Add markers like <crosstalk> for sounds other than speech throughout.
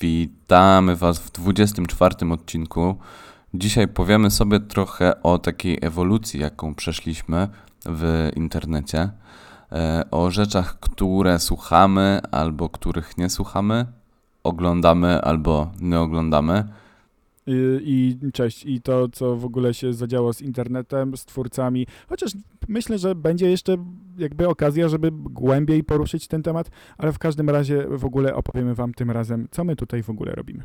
Witamy Was w 24 odcinku. Dzisiaj powiemy sobie trochę o takiej ewolucji, jaką przeszliśmy w internecie, e, o rzeczach, które słuchamy albo których nie słuchamy, oglądamy albo nie oglądamy. I cześć, i to, co w ogóle się zadziało z internetem, z twórcami. Chociaż myślę, że będzie jeszcze jakby okazja, żeby głębiej poruszyć ten temat, ale w każdym razie w ogóle opowiemy Wam tym razem, co my tutaj w ogóle robimy.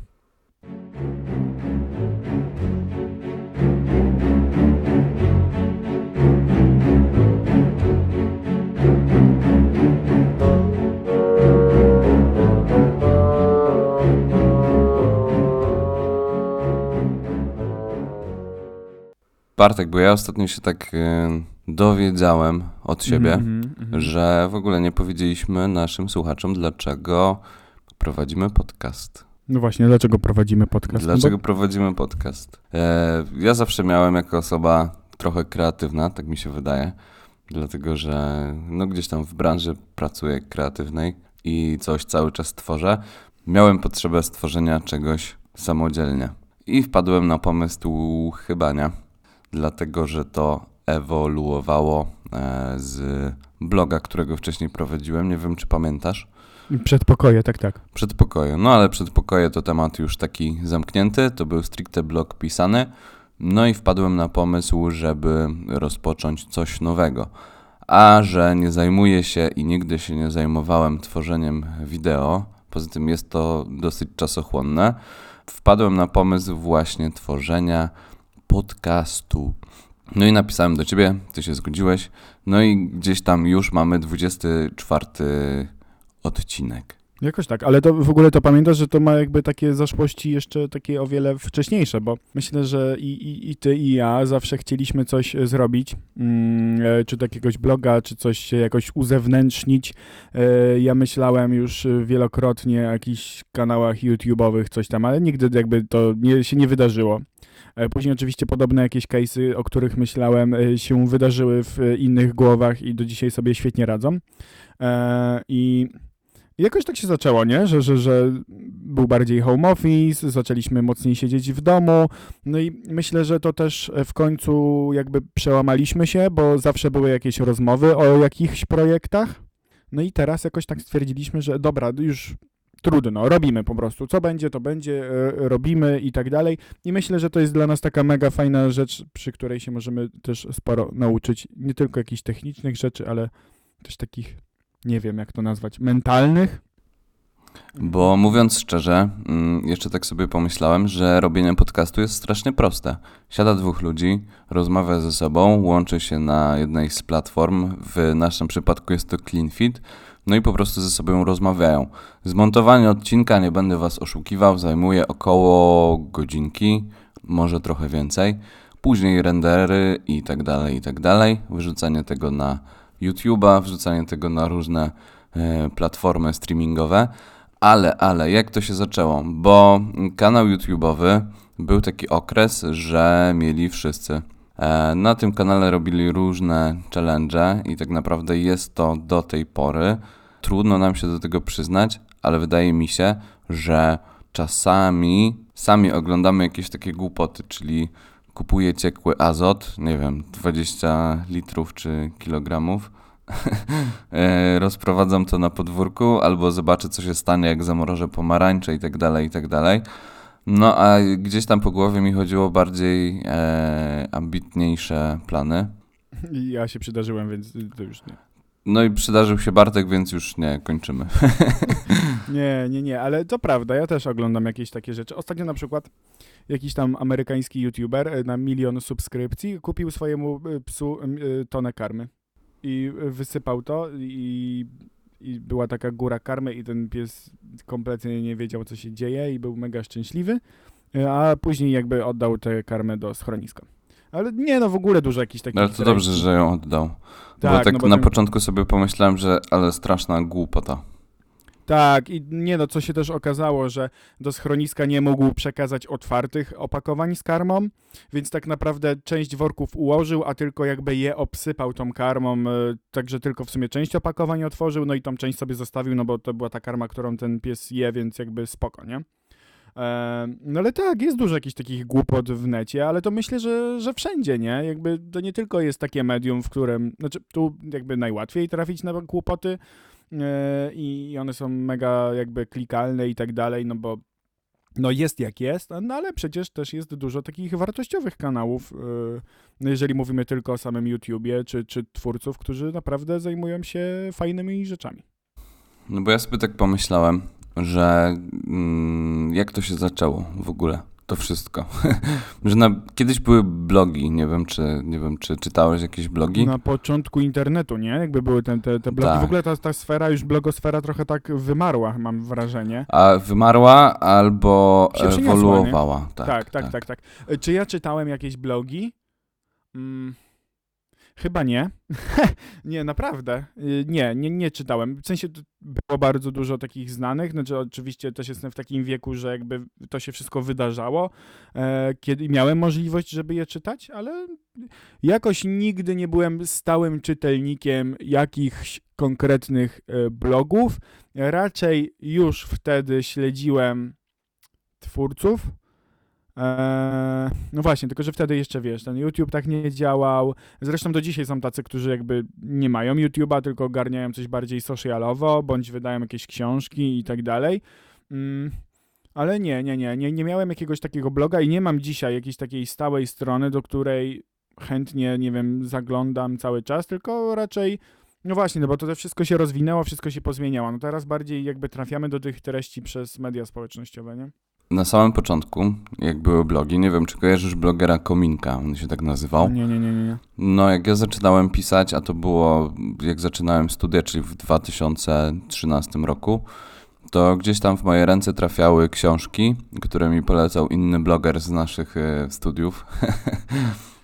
Bartek, bo ja ostatnio się tak e, dowiedziałem od siebie, Mhm, mhm, mhm. że w ogóle nie powiedzieliśmy naszym słuchaczom, dlaczego prowadzimy podcast. No właśnie, dlaczego prowadzimy podcast? No Dlaczego bo, prowadzimy podcast? E, ja zawsze miałem jako osoba trochę kreatywna, tak mi się wydaje, dlatego że no, gdzieś tam w branży pracuję kreatywnej i coś cały czas tworzę. Miałem potrzebę stworzenia czegoś samodzielnie i wpadłem na pomysł chybania, dlatego że to ewoluowało e, z bloga, którego wcześniej prowadziłem. Nie wiem, czy pamiętasz. Przedpokoje, tak, tak. Przedpokoje. No ale przedpokoje to temat już taki zamknięty, to był stricte blog pisany. No i wpadłem na pomysł, żeby rozpocząć coś nowego. A że nie zajmuję się i nigdy się nie zajmowałem tworzeniem wideo, poza tym jest to dosyć czasochłonne, wpadłem na pomysł właśnie tworzenia podcastu. No i napisałem do ciebie, ty się zgodziłeś. No i gdzieś tam już mamy 24 odcinek. Jakoś tak, ale to w ogóle to pamiętasz, że to ma jakby takie zaszłości jeszcze takie o wiele wcześniejsze, bo myślę, że i, i, i ty i ja zawsze chcieliśmy coś e, zrobić, mm, e, czy to jakiegoś bloga, czy coś jakoś uzewnętrznić. E, Ja myślałem już wielokrotnie o jakichś kanałach YouTube'owych, coś tam, ale nigdy jakby to nie, się nie wydarzyło. Później oczywiście podobne jakieś case'y, o których myślałem, się wydarzyły w innych głowach i do dzisiaj sobie świetnie radzą. I jakoś tak się zaczęło, nie? Że, że, że był bardziej home office, zaczęliśmy mocniej siedzieć w domu. No i myślę, że to też w końcu jakby przełamaliśmy się, bo zawsze były jakieś rozmowy o jakichś projektach. No i teraz jakoś tak stwierdziliśmy, że dobra, już trudno, robimy po prostu. Co będzie, to będzie, e, robimy i tak dalej. I myślę, że to jest dla nas taka mega fajna rzecz, przy której się możemy też sporo nauczyć. Nie tylko jakichś technicznych rzeczy, ale też takich, nie wiem jak to nazwać, mentalnych. Bo mówiąc szczerze, mm, jeszcze tak sobie pomyślałem, że robienie podcastu jest strasznie proste. Siada dwóch ludzi, rozmawia ze sobą, łączy się na jednej z platform, w naszym przypadku jest to CleanFit, no i po prostu ze sobą rozmawiają. Zmontowanie odcinka, nie będę Was oszukiwał, zajmuje około godzinki, może trochę więcej. Później rendery i tak dalej, i tak dalej. Wyrzucanie tego na YouTube'a, wrzucanie tego na różne e, platformy streamingowe. Ale, ale, jak to się zaczęło? Bo kanał YouTube'owy był taki okres, że mieli wszyscy. E, Na tym kanale robili różne challenge i tak naprawdę jest to do tej pory. Trudno nam się do tego przyznać, ale wydaje mi się, że czasami sami oglądamy jakieś takie głupoty, czyli kupuję ciekły azot, nie wiem, 20 litrów czy kilogramów. <laughs> E, Rozprowadzam to na podwórku, albo zobaczę, co się stanie, jak zamrożę pomarańcze i tak dalej, i tak dalej. No a gdzieś tam po głowie mi chodziło bardziej e, ambitniejsze plany. <laughs> Ja się przydarzyłem, więc to już nie. No i przydarzył się Bartek, więc już nie, kończymy. <laughs> Nie, nie, nie, ale to prawda, ja też oglądam jakieś takie rzeczy. Ostatnio na przykład jakiś tam amerykański youtuber e, na milion subskrypcji kupił swojemu e, psu e, tonę karmy i wysypał to i, i była taka góra karmy i ten pies kompletnie nie wiedział, co się dzieje i był mega szczęśliwy, a później jakby oddał tę karmę do schroniska. Ale nie, no w ogóle dużo jakichś takich... No ale to treści. dobrze, że ją oddał. Tak, bo tak no bo na ten- początku sobie pomyślałem, że ale straszna głupota. Tak, i nie no, co się też okazało, że do schroniska nie mógł przekazać otwartych opakowań z karmą, więc tak naprawdę część worków ułożył, a tylko jakby je obsypał tą karmą, e, także tylko w sumie część opakowań otworzył, no i tą część sobie zostawił, no bo to była ta karma, którą ten pies je, więc jakby spoko, nie? No ale tak, jest dużo jakichś takich głupot w necie, ale to myślę, że, że wszędzie, nie? Jakby to nie tylko jest takie medium, w którym, znaczy tu jakby najłatwiej trafić na głupoty e, i one są mega jakby klikalne i tak dalej, no bo no jest jak jest, no ale przecież też jest dużo takich wartościowych kanałów, e, no jeżeli mówimy tylko o samym YouTubie, czy, czy twórców, którzy naprawdę zajmują się fajnymi rzeczami. No bo ja sobie tak pomyślałem, że mm, jak to się zaczęło w ogóle, to wszystko. <laughs> że na, kiedyś były blogi, nie wiem czy, nie wiem czy czytałeś jakieś blogi? Na początku internetu, nie? Jakby były te, te, te blogi. Tak. W ogóle ta, ta sfera, już blogosfera trochę tak wymarła, mam wrażenie. A wymarła albo ewoluowała. Tak tak, tak, tak, tak, E, Czy ja czytałem jakieś blogi? Mm, chyba nie. <laughs> nie, naprawdę. Y, Nie, nie, nie czytałem. W sensie było bardzo dużo takich znanych. Znaczy, oczywiście też jestem w takim wieku, że jakby to się wszystko wydarzało, e, kiedy miałem możliwość, żeby je czytać, ale jakoś nigdy nie byłem stałym czytelnikiem jakichś konkretnych e, blogów. Raczej już wtedy śledziłem twórców. Eee, no właśnie, tylko że wtedy jeszcze wiesz, ten YouTube tak nie działał. Zresztą do dzisiaj są tacy, którzy jakby nie mają YouTube'a, tylko ogarniają coś bardziej socialowo, bądź wydają jakieś książki i tak dalej. Mm, ale nie, nie, nie, nie, nie miałem jakiegoś takiego bloga i nie mam dzisiaj jakiejś takiej stałej strony, do której chętnie, nie wiem, zaglądam cały czas, tylko raczej no właśnie, no bo to, wszystko się rozwinęło, wszystko się pozmieniało. No teraz bardziej jakby trafiamy do tych treści przez media społecznościowe, nie? Na samym początku, jak były blogi, nie wiem czy kojarzysz blogera Kominka, on się tak nazywał. Nie, nie, nie, nie. No, jak ja zaczynałem pisać, a to było jak zaczynałem studia, czyli w 2013 roku, to gdzieś tam w moje ręce trafiały książki, które mi polecał inny bloger z naszych e, studiów. <laughs>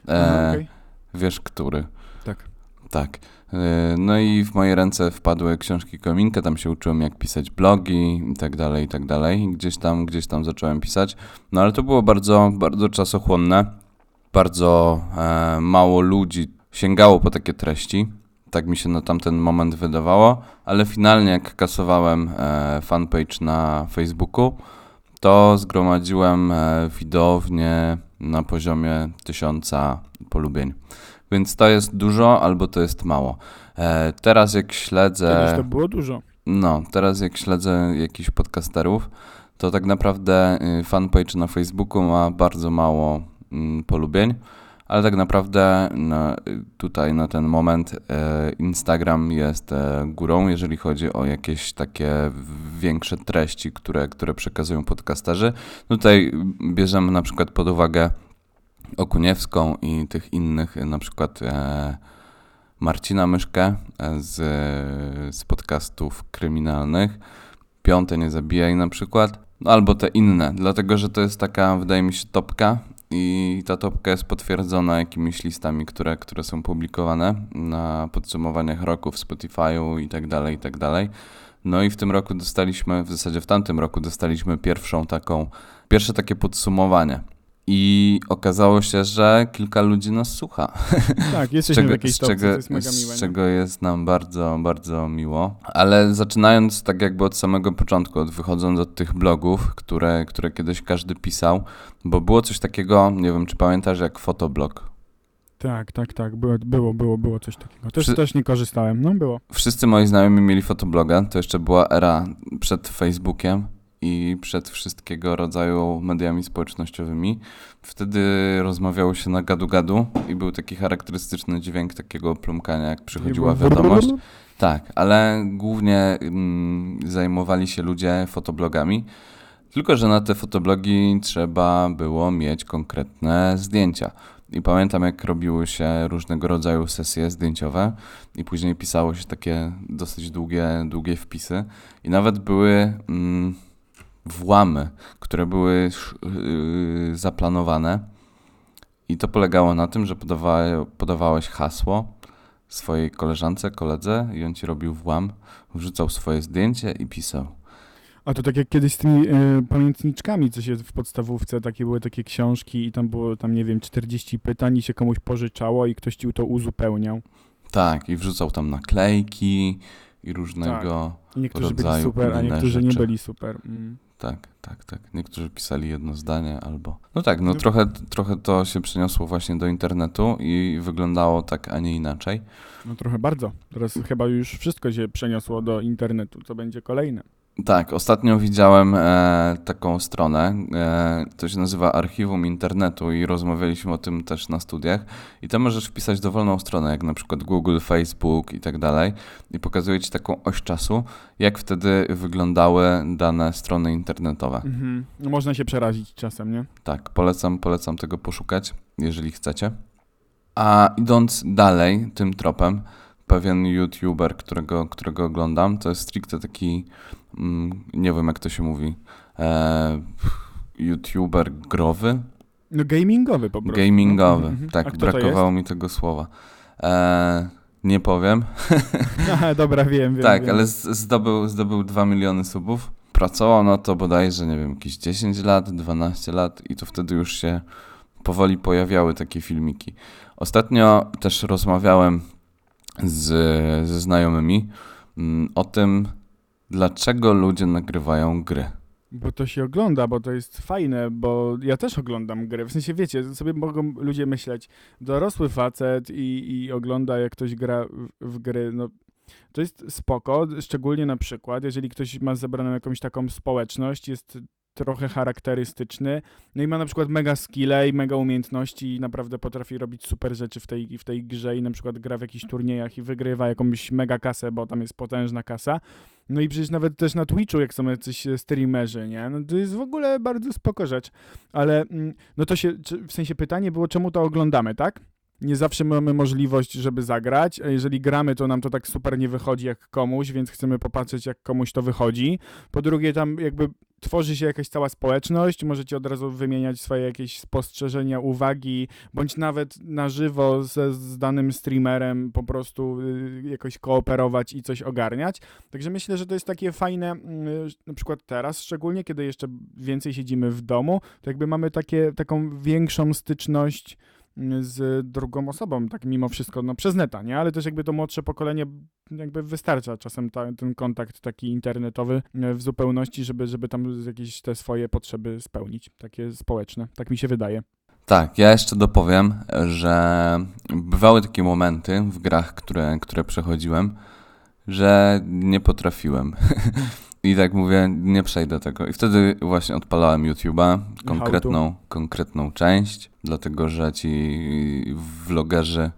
E, okej. Wiesz, który? Tak. Tak. E, No i w moje ręce wpadły książki Kominka, tam się uczyłem jak pisać blogi i tak dalej, i tak dalej. Gdzieś tam, gdzieś tam zacząłem pisać. No ale to było bardzo, bardzo czasochłonne. Bardzo e, mało ludzi sięgało po takie treści. Tak mi się na tamten moment wydawało, ale finalnie jak kasowałem e, fanpage na Facebooku, to zgromadziłem e, widownię na poziomie tysiąca polubień. Więc to jest dużo, albo to jest mało. E, teraz jak śledzę. Kiedyś to było dużo. No, teraz jak śledzę jakichś podcasterów, to tak naprawdę y, fanpage na Facebooku ma bardzo mało mm, polubień, ale tak naprawdę na, y, tutaj na ten moment e, Instagram jest e, górą, jeżeli chodzi o jakieś takie większe treści, które, które przekazują podcasterzy. Tutaj bierzemy na przykład pod uwagę Okuniewską i tych innych, na przykład e, Marcina Myszkę e, z, z podcastów kryminalnych. Piąte nie zabijaj na przykład. No, albo te inne, dlatego że to jest taka, wydaje mi się, topka i ta topka jest potwierdzona jakimiś listami, które, które są publikowane na podsumowaniach roku w Spotify'u i tak dalej, i tak dalej. No i w tym roku dostaliśmy, w zasadzie w tamtym roku dostaliśmy pierwszą taką, pierwsze takie podsumowanie. I okazało się, że kilka ludzi nas słucha. Tak, jesteśmy <laughs> w jakiejś topce, czego, to jest mega miłe. z czego jest nam bardzo, bardzo miło. Ale zaczynając tak jakby od samego początku, od wychodząc od tych blogów, które, które kiedyś każdy pisał, bo było coś takiego, nie wiem czy pamiętasz, jak fotoblog. Tak, tak, tak, było, było, było, było coś takiego. Też, Przy- też nie korzystałem, no było. Wszyscy moi znajomi mieli fotobloga, to jeszcze była era przed Facebookiem i przed wszystkiego rodzaju mediami społecznościowymi. Wtedy rozmawiało się na gadu-gadu i był taki charakterystyczny dźwięk takiego plumkania, jak przychodziła wiadomość. Tak, ale głównie mm, zajmowali się ludzie fotoblogami. Tylko, że na te fotoblogi trzeba było mieć konkretne zdjęcia. I pamiętam, jak robiły się różnego rodzaju sesje zdjęciowe i później pisało się takie dosyć długie, długie wpisy. I nawet były mm, włamy, które były yy, zaplanowane. I to polegało na tym, że podawa- podawałeś hasło swojej koleżance, koledze i on ci robił włam, wrzucał swoje zdjęcie i pisał A to tak jak kiedyś z tymi e, pamiętniczkami, co się w podstawówce, takie były takie książki i tam było tam, nie wiem, 40 pytań i się komuś pożyczało i ktoś ci to uzupełniał. Tak, i wrzucał tam naklejki i różnego. I niektórzy byli super, a niektórzy nie rzeczy. byli super. Mm. Tak, tak, tak. Niektórzy pisali jedno zdanie albo. No tak, no No. trochę, trochę to się przeniosło właśnie do internetu i wyglądało tak, a nie inaczej. No trochę bardzo. Teraz chyba już wszystko się przeniosło do internetu, co będzie kolejne. Tak, ostatnio widziałem e, taką stronę, e, to się nazywa Archiwum Internetu i rozmawialiśmy o tym też na studiach i tam możesz wpisać dowolną stronę, jak na przykład Google, Facebook i tak dalej i pokazuje ci taką oś czasu, jak wtedy wyglądały dane strony internetowe. Mhm. No, można się przerazić czasem, nie? Tak, polecam, polecam tego poszukać, jeżeli chcecie. A idąc dalej tym tropem, pewien YouTuber, którego, którego oglądam, to jest stricte taki, mm, nie wiem jak to się mówi, e, YouTuber growy? No gamingowy po prostu. Gamingowy, No, mhm. Tak, brakowało mi tego słowa. E, nie powiem. <laughs> Aha, dobra, wiem, wiem. tak, wiem. ale zdobył, zdobył 2 miliony subów. Pracował na to bodajże, nie wiem, jakieś 10 lat, 12 lat i to wtedy już się powoli pojawiały takie filmiki. Ostatnio też rozmawiałem z, ze znajomymi mm, o tym, dlaczego ludzie nagrywają gry. Bo to się ogląda, bo to jest fajne, bo ja też oglądam gry. W sensie, wiecie, sobie mogą ludzie myśleć, dorosły facet i, i ogląda, jak ktoś gra w, w gry, no to jest spoko, szczególnie na przykład, jeżeli ktoś ma zebraną jakąś taką społeczność, jest trochę charakterystyczny, no i ma na przykład mega skille i mega umiejętności i naprawdę potrafi robić super rzeczy w tej, w tej grze i na przykład gra w jakichś turniejach i wygrywa jakąś mega kasę, bo tam jest potężna kasa, no i przecież nawet też na Twitchu, jak są jacyś e, streamerzy, nie? No to jest w ogóle bardzo spoko rzecz. Ale mm, no to się, w sensie pytanie było, czemu to oglądamy, tak? Nie zawsze mamy możliwość, żeby zagrać, a jeżeli gramy, to nam to tak super nie wychodzi jak komuś, więc chcemy popatrzeć, jak komuś to wychodzi. Po drugie, tam jakby tworzy się jakaś cała społeczność, możecie od razu wymieniać swoje jakieś spostrzeżenia, uwagi, bądź nawet na żywo ze, z danym streamerem po prostu y, jakoś kooperować i coś ogarniać. Także myślę, że to jest takie fajne, mm, na przykład teraz, szczególnie kiedy jeszcze więcej siedzimy w domu, to jakby mamy takie, taką większą styczność z drugą osobą, tak mimo wszystko, no przez neta, nie? Ale też jakby to młodsze pokolenie jakby wystarcza czasem ta, ten kontakt taki internetowy e, w zupełności, żeby, żeby tam jakieś te swoje potrzeby spełnić, takie społeczne, tak mi się wydaje. Tak, ja jeszcze dopowiem, że bywały takie momenty w grach, które, które przechodziłem, że nie potrafiłem. <laughs> I tak mówię, nie przejdę tego. I wtedy właśnie odpalałem YouTube'a, konkretną, konkretną część, dlatego że ci vlogerzy,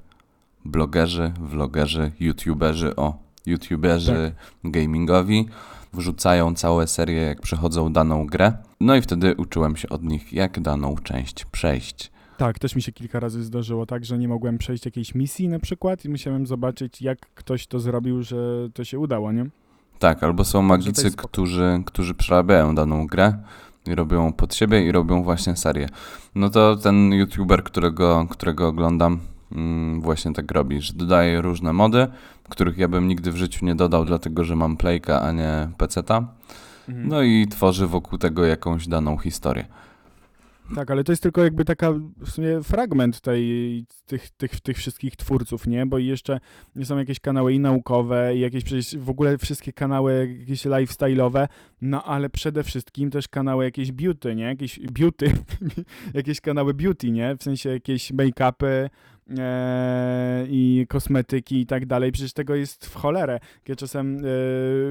blogerzy, vlogerzy, YouTuberzy, o, YouTuberzy gamingowi wrzucają całe serie, jak przechodzą daną grę. No i wtedy uczyłem się od nich, jak daną część przejść. Tak, też mi się kilka razy zdarzyło tak, że nie mogłem przejść jakiejś misji na przykład i musiałem zobaczyć, jak ktoś to zrobił, że to się udało, nie? Tak, albo są magicy, którzy, którzy przerabiają daną grę i robią pod siebie i robią właśnie serię. No to ten youtuber, którego, którego oglądam, mm, właśnie tak robi, że dodaje różne mody, których ja bym nigdy w życiu nie dodał, dlatego że mam playka, a nie peceta. Mhm. No i tworzy wokół tego jakąś daną historię. Tak, ale to jest tylko jakby taka w sumie fragment tej, tych, tych, tych wszystkich twórców, nie? Bo jeszcze są jakieś kanały i naukowe, i jakieś przecież w ogóle wszystkie kanały jakieś lifestyle'owe, no ale przede wszystkim też kanały jakieś beauty, nie? Jakieś beauty, <laughs> jakieś kanały beauty, nie? W sensie jakieś make-upy i kosmetyki i tak dalej. Przecież tego jest w cholerę. Ja czasem e,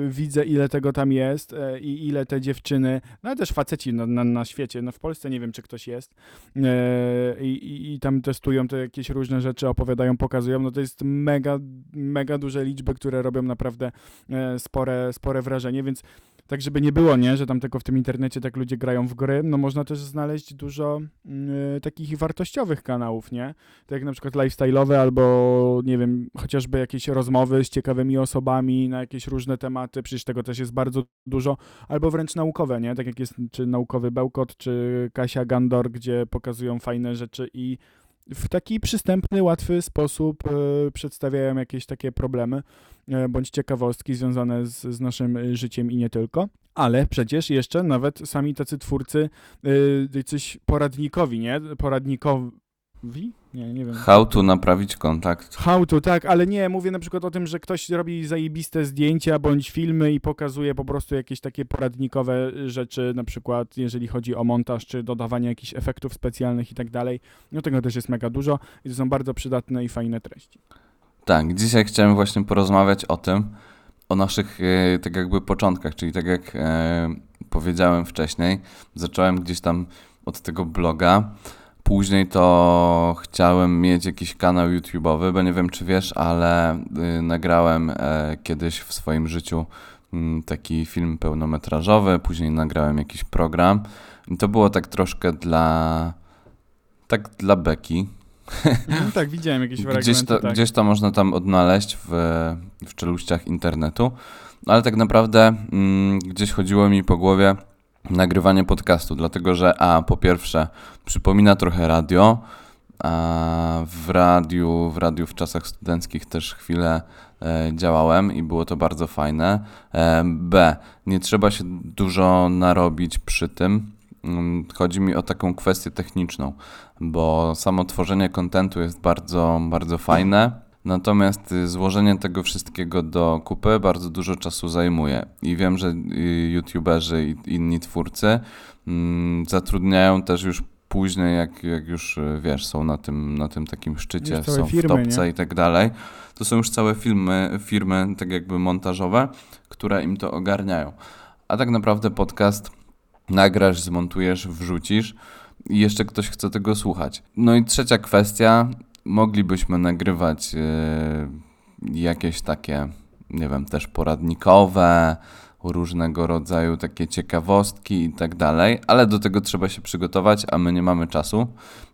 widzę, ile tego tam jest e, i ile te dziewczyny, no ale też faceci na, na, na świecie, no w Polsce nie wiem, czy ktoś jest e, i, i, tam testują te jakieś różne rzeczy, opowiadają, pokazują, no to jest mega, mega duże liczby, które robią naprawdę e, spore, spore wrażenie, więc tak, żeby nie było, nie, że tam tylko w tym internecie tak ludzie grają w gry, no można też znaleźć dużo mm, takich wartościowych kanałów, nie? Tak jak na przykład lifestyle'owe albo, nie wiem, chociażby jakieś rozmowy z ciekawymi osobami na jakieś różne tematy, przecież tego też jest bardzo dużo, albo wręcz naukowe, nie? Tak jak jest czy naukowy Bełkot, czy Kasia Gandor, gdzie pokazują fajne rzeczy i w taki przystępny, łatwy sposób e, przedstawiają jakieś takie problemy e, bądź ciekawostki związane z, z naszym e, życiem i nie tylko. Ale przecież jeszcze nawet sami tacy twórcy yy, coś poradnikowi, nie? Poradnikowi? Nie, nie wiem. How to naprawić kontakt. How to, tak, ale nie, mówię na przykład o tym, że ktoś robi zajebiste zdjęcia bądź filmy i pokazuje po prostu jakieś takie poradnikowe rzeczy, na przykład jeżeli chodzi o montaż czy dodawanie jakichś efektów specjalnych i tak dalej. No tego też jest mega dużo i to są bardzo przydatne i fajne treści. Tak, dzisiaj chciałem właśnie porozmawiać o tym, o naszych e, tak jakby początkach, czyli tak jak e, powiedziałem wcześniej, zacząłem gdzieś tam od tego bloga. Później to chciałem mieć jakiś kanał YouTube'owy, bo nie wiem czy wiesz, ale y, nagrałem e, kiedyś w swoim życiu mm, taki film pełnometrażowy, później nagrałem jakiś program. I to było tak troszkę dla tak dla beki, No, tak, widziałem jakieś gdzieś fragmenty, to, tak. gdzieś to można tam odnaleźć w, w czeluściach internetu, ale tak naprawdę mm, gdzieś chodziło mi po głowie nagrywanie podcastu, dlatego że a po pierwsze przypomina trochę radio, a w radiu, w radiu w czasach studenckich też chwilę e, działałem i było to bardzo fajne. E, B. Nie trzeba się dużo narobić przy tym. Mm, Chodzi mi o taką kwestię techniczną, bo samo tworzenie kontentu jest bardzo, bardzo fajne. Natomiast y, złożenie tego wszystkiego do kupy bardzo dużo czasu zajmuje. I wiem, że y, youtuberzy i inni twórcy mm, zatrudniają też już później, jak, jak już y, wiesz, są na tym, na tym takim szczycie, są firmy, w topce nie? i tak dalej. To są już całe filmy, firmy, tak jakby montażowe, które im to ogarniają. A tak naprawdę podcast nagrasz, zmontujesz, wrzucisz i jeszcze ktoś chce tego słuchać. No i trzecia kwestia, moglibyśmy nagrywać e, jakieś takie, nie wiem, też poradnikowe, różnego rodzaju takie ciekawostki i tak dalej, ale do tego trzeba się przygotować, a my nie mamy czasu.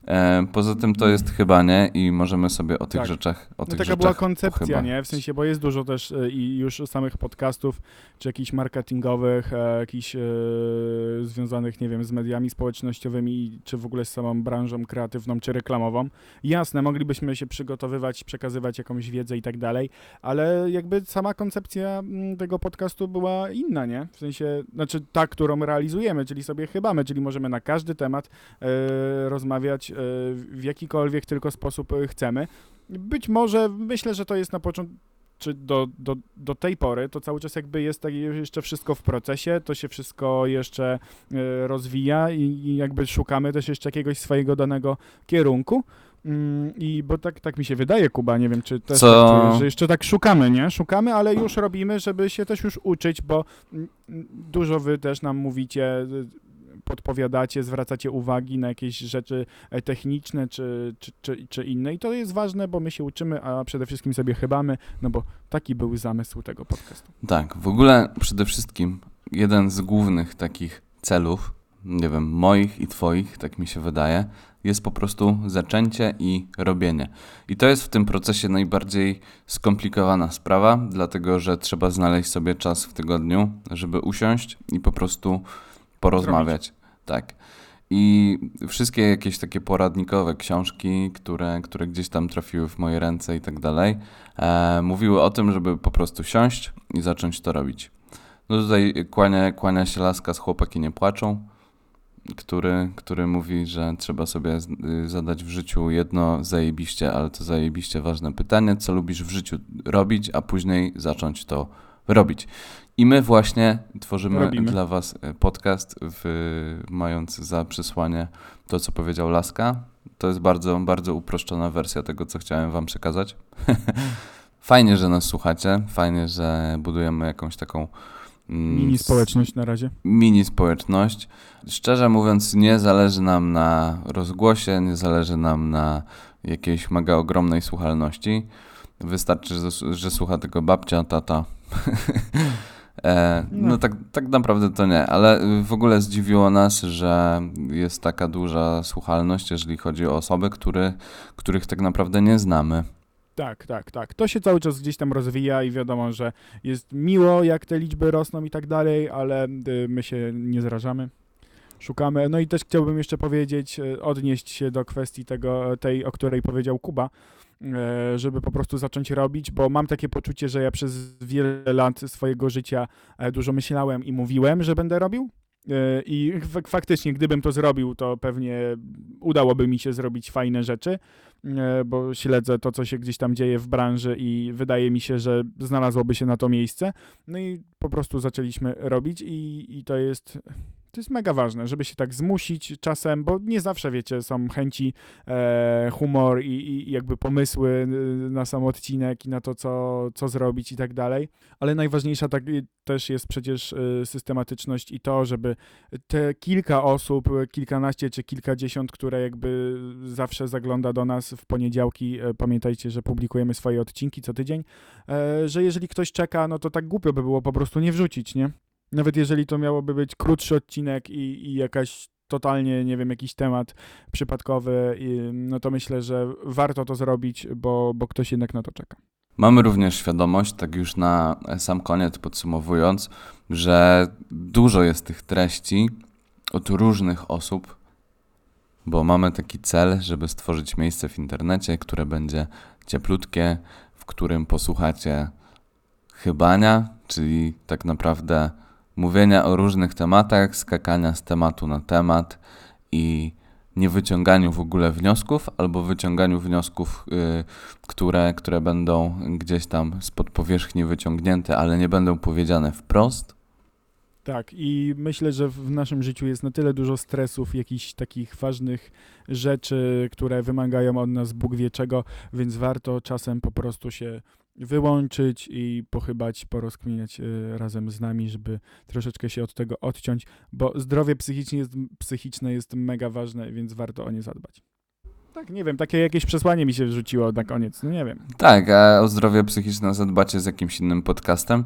E, poza tym to jest chyba nie i możemy sobie o tych Tak. rzeczach, o No tych taka rzeczach była koncepcja, pochybać. nie? W sensie, bo jest dużo też e, i już samych podcastów, czy jakichś marketingowych, e, jakichś związanych, nie wiem, z mediami społecznościowymi, czy w ogóle z samą branżą kreatywną, czy reklamową. Jasne, moglibyśmy się przygotowywać, przekazywać jakąś wiedzę i tak dalej, ale jakby sama koncepcja mm, tego podcastu była inna, nie? W sensie, znaczy ta, którą realizujemy, czyli sobie chybamy, czyli możemy na każdy temat rozmawiać w jakikolwiek tylko sposób e, chcemy. Być może, myślę, że to jest na początku, czy do, do, do tej pory, to cały czas jakby jest tak jeszcze wszystko w procesie, to się wszystko jeszcze e, rozwija i, i jakby szukamy też jeszcze jakiegoś swojego danego kierunku. Mm, I bo tak, tak mi się wydaje, Kuba, nie wiem, czy też Co- tak że jeszcze tak szukamy, nie? Szukamy, ale już robimy, żeby się też już uczyć, bo mm, dużo wy też nam mówicie, y, podpowiadacie, zwracacie uwagi na jakieś rzeczy e, techniczne czy, czy, czy, czy inne i to jest ważne, bo my się uczymy, a przede wszystkim sobie chybamy, no bo taki był zamysł tego podcastu. Tak, w ogóle przede wszystkim jeden z głównych takich celów, nie wiem, moich i twoich, tak mi się wydaje, jest po prostu zaczęcie i robienie. I to jest w tym procesie najbardziej skomplikowana sprawa, dlatego że trzeba znaleźć sobie czas w tygodniu, żeby usiąść i po prostu porozmawiać. Tak. I wszystkie jakieś takie poradnikowe książki, które, które gdzieś tam trafiły w moje ręce i tak dalej, e, mówiły o tym, żeby po prostu siąść i zacząć to robić. No tutaj kłania, kłania się laska z chłopaki nie płaczą, który, który mówi, że trzeba sobie y, zadać w życiu jedno zajebiście, ale to zajebiście ważne pytanie, co lubisz w życiu robić, a później zacząć to robić. I my właśnie tworzymy Robimy. dla Was y, podcast, w, mając za przesłanie to, co powiedział Laska. To jest bardzo, bardzo uproszczona wersja tego, co chciałem Wam przekazać. <laughs> fajnie, że nas słuchacie, fajnie, że budujemy jakąś taką mm, Mini społeczność na razie. mini społeczność. Szczerze mówiąc, nie zależy nam na rozgłosie, nie zależy nam na jakiejś mega ogromnej słuchalności. Wystarczy, że, że słucha tylko babcia, tata. <laughs> e, no No. tak, tak naprawdę to nie, ale y, w ogóle zdziwiło nas, że jest taka duża słuchalność, jeżeli chodzi o osoby, który, których tak naprawdę nie znamy. Tak, tak, tak. To się cały czas gdzieś tam rozwija i wiadomo, że jest miło, jak te liczby rosną i tak dalej, ale y, my się nie zrażamy. szukamy. No i też chciałbym jeszcze powiedzieć, e, odnieść się do kwestii tego, tej, o której powiedział Kuba, żeby po prostu zacząć robić, bo mam takie poczucie, że ja przez wiele lat swojego życia e, dużo myślałem i mówiłem, że będę robił. E, I faktycznie, gdybym to zrobił, to pewnie udałoby mi się zrobić fajne rzeczy, e, bo śledzę to, co się gdzieś tam dzieje w branży i wydaje mi się, że znalazłoby się na to miejsce. No i po prostu zaczęliśmy robić i, i to jest. To jest mega ważne, żeby się tak zmusić czasem, bo nie zawsze, wiecie, są chęci, e, humor i, i jakby pomysły y, na sam odcinek i na to, co, co zrobić i tak dalej. Ale najważniejsza tak y, też jest przecież y, systematyczność i to, żeby te kilka osób, kilkanaście czy kilkadziesiąt, które jakby zawsze zagląda do nas w poniedziałki, pamiętajcie, że publikujemy swoje odcinki co tydzień, e, że jeżeli ktoś czeka, no to tak głupio by było po prostu nie wrzucić, nie? Nawet jeżeli to miałoby być krótszy odcinek i, i jakaś totalnie, nie wiem, jakiś temat przypadkowy, no to myślę, że warto to zrobić, bo, bo ktoś jednak na to czeka. Mamy również świadomość, tak już na sam koniec podsumowując, że dużo jest tych treści od różnych osób, bo mamy taki cel, żeby stworzyć miejsce w internecie, które będzie cieplutkie, w którym posłuchacie chybania, czyli tak naprawdę mówienia o różnych tematach, skakania z tematu na temat i nie wyciąganiu w ogóle wniosków, albo wyciąganiu wniosków, yy, które, które będą gdzieś tam spod powierzchni wyciągnięte, ale nie będą powiedziane wprost. Tak, i myślę, że w naszym życiu jest na tyle dużo stresów, jakichś takich ważnych rzeczy, które wymagają od nas Bóg wie czego, więc warto czasem po prostu się wyłączyć i pochybać, porozkminiać y, razem z nami, żeby troszeczkę się od tego odciąć, bo zdrowie psychiczne jest, psychiczne jest mega ważne, więc warto o nie zadbać. Tak, nie wiem, takie jakieś przesłanie mi się wrzuciło na koniec, no nie wiem. Tak, a o zdrowie psychiczne zadbacie z jakimś innym podcastem,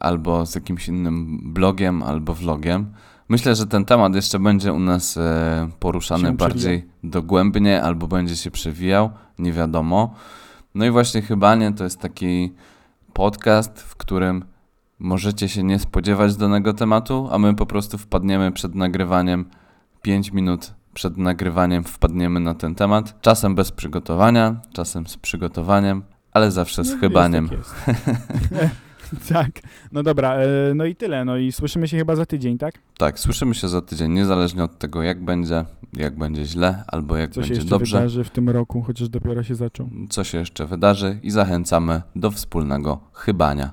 albo z jakimś innym blogiem, albo vlogiem. Myślę, że ten temat jeszcze będzie u nas e, poruszany bardziej dogłębnie, albo będzie się przewijał, nie wiadomo. No i właśnie chyba nie, to jest taki podcast, w którym możecie się nie spodziewać danego tematu, a my po prostu wpadniemy przed nagrywaniem 5 minut przed nagrywaniem wpadniemy na ten temat. Czasem bez przygotowania, czasem z przygotowaniem, ale zawsze z No, chybaniem. Jest, tak, jest. <laughs> <laughs> tak, no dobra, e, no i tyle, no i słyszymy się chyba za tydzień, tak? Tak, słyszymy się za tydzień, niezależnie od tego, jak będzie, jak będzie źle, albo jak Co się będzie jeszcze dobrze, wydarzy w tym roku, chociaż dopiero się zaczął. co się jeszcze wydarzy i zachęcamy do wspólnego chybania.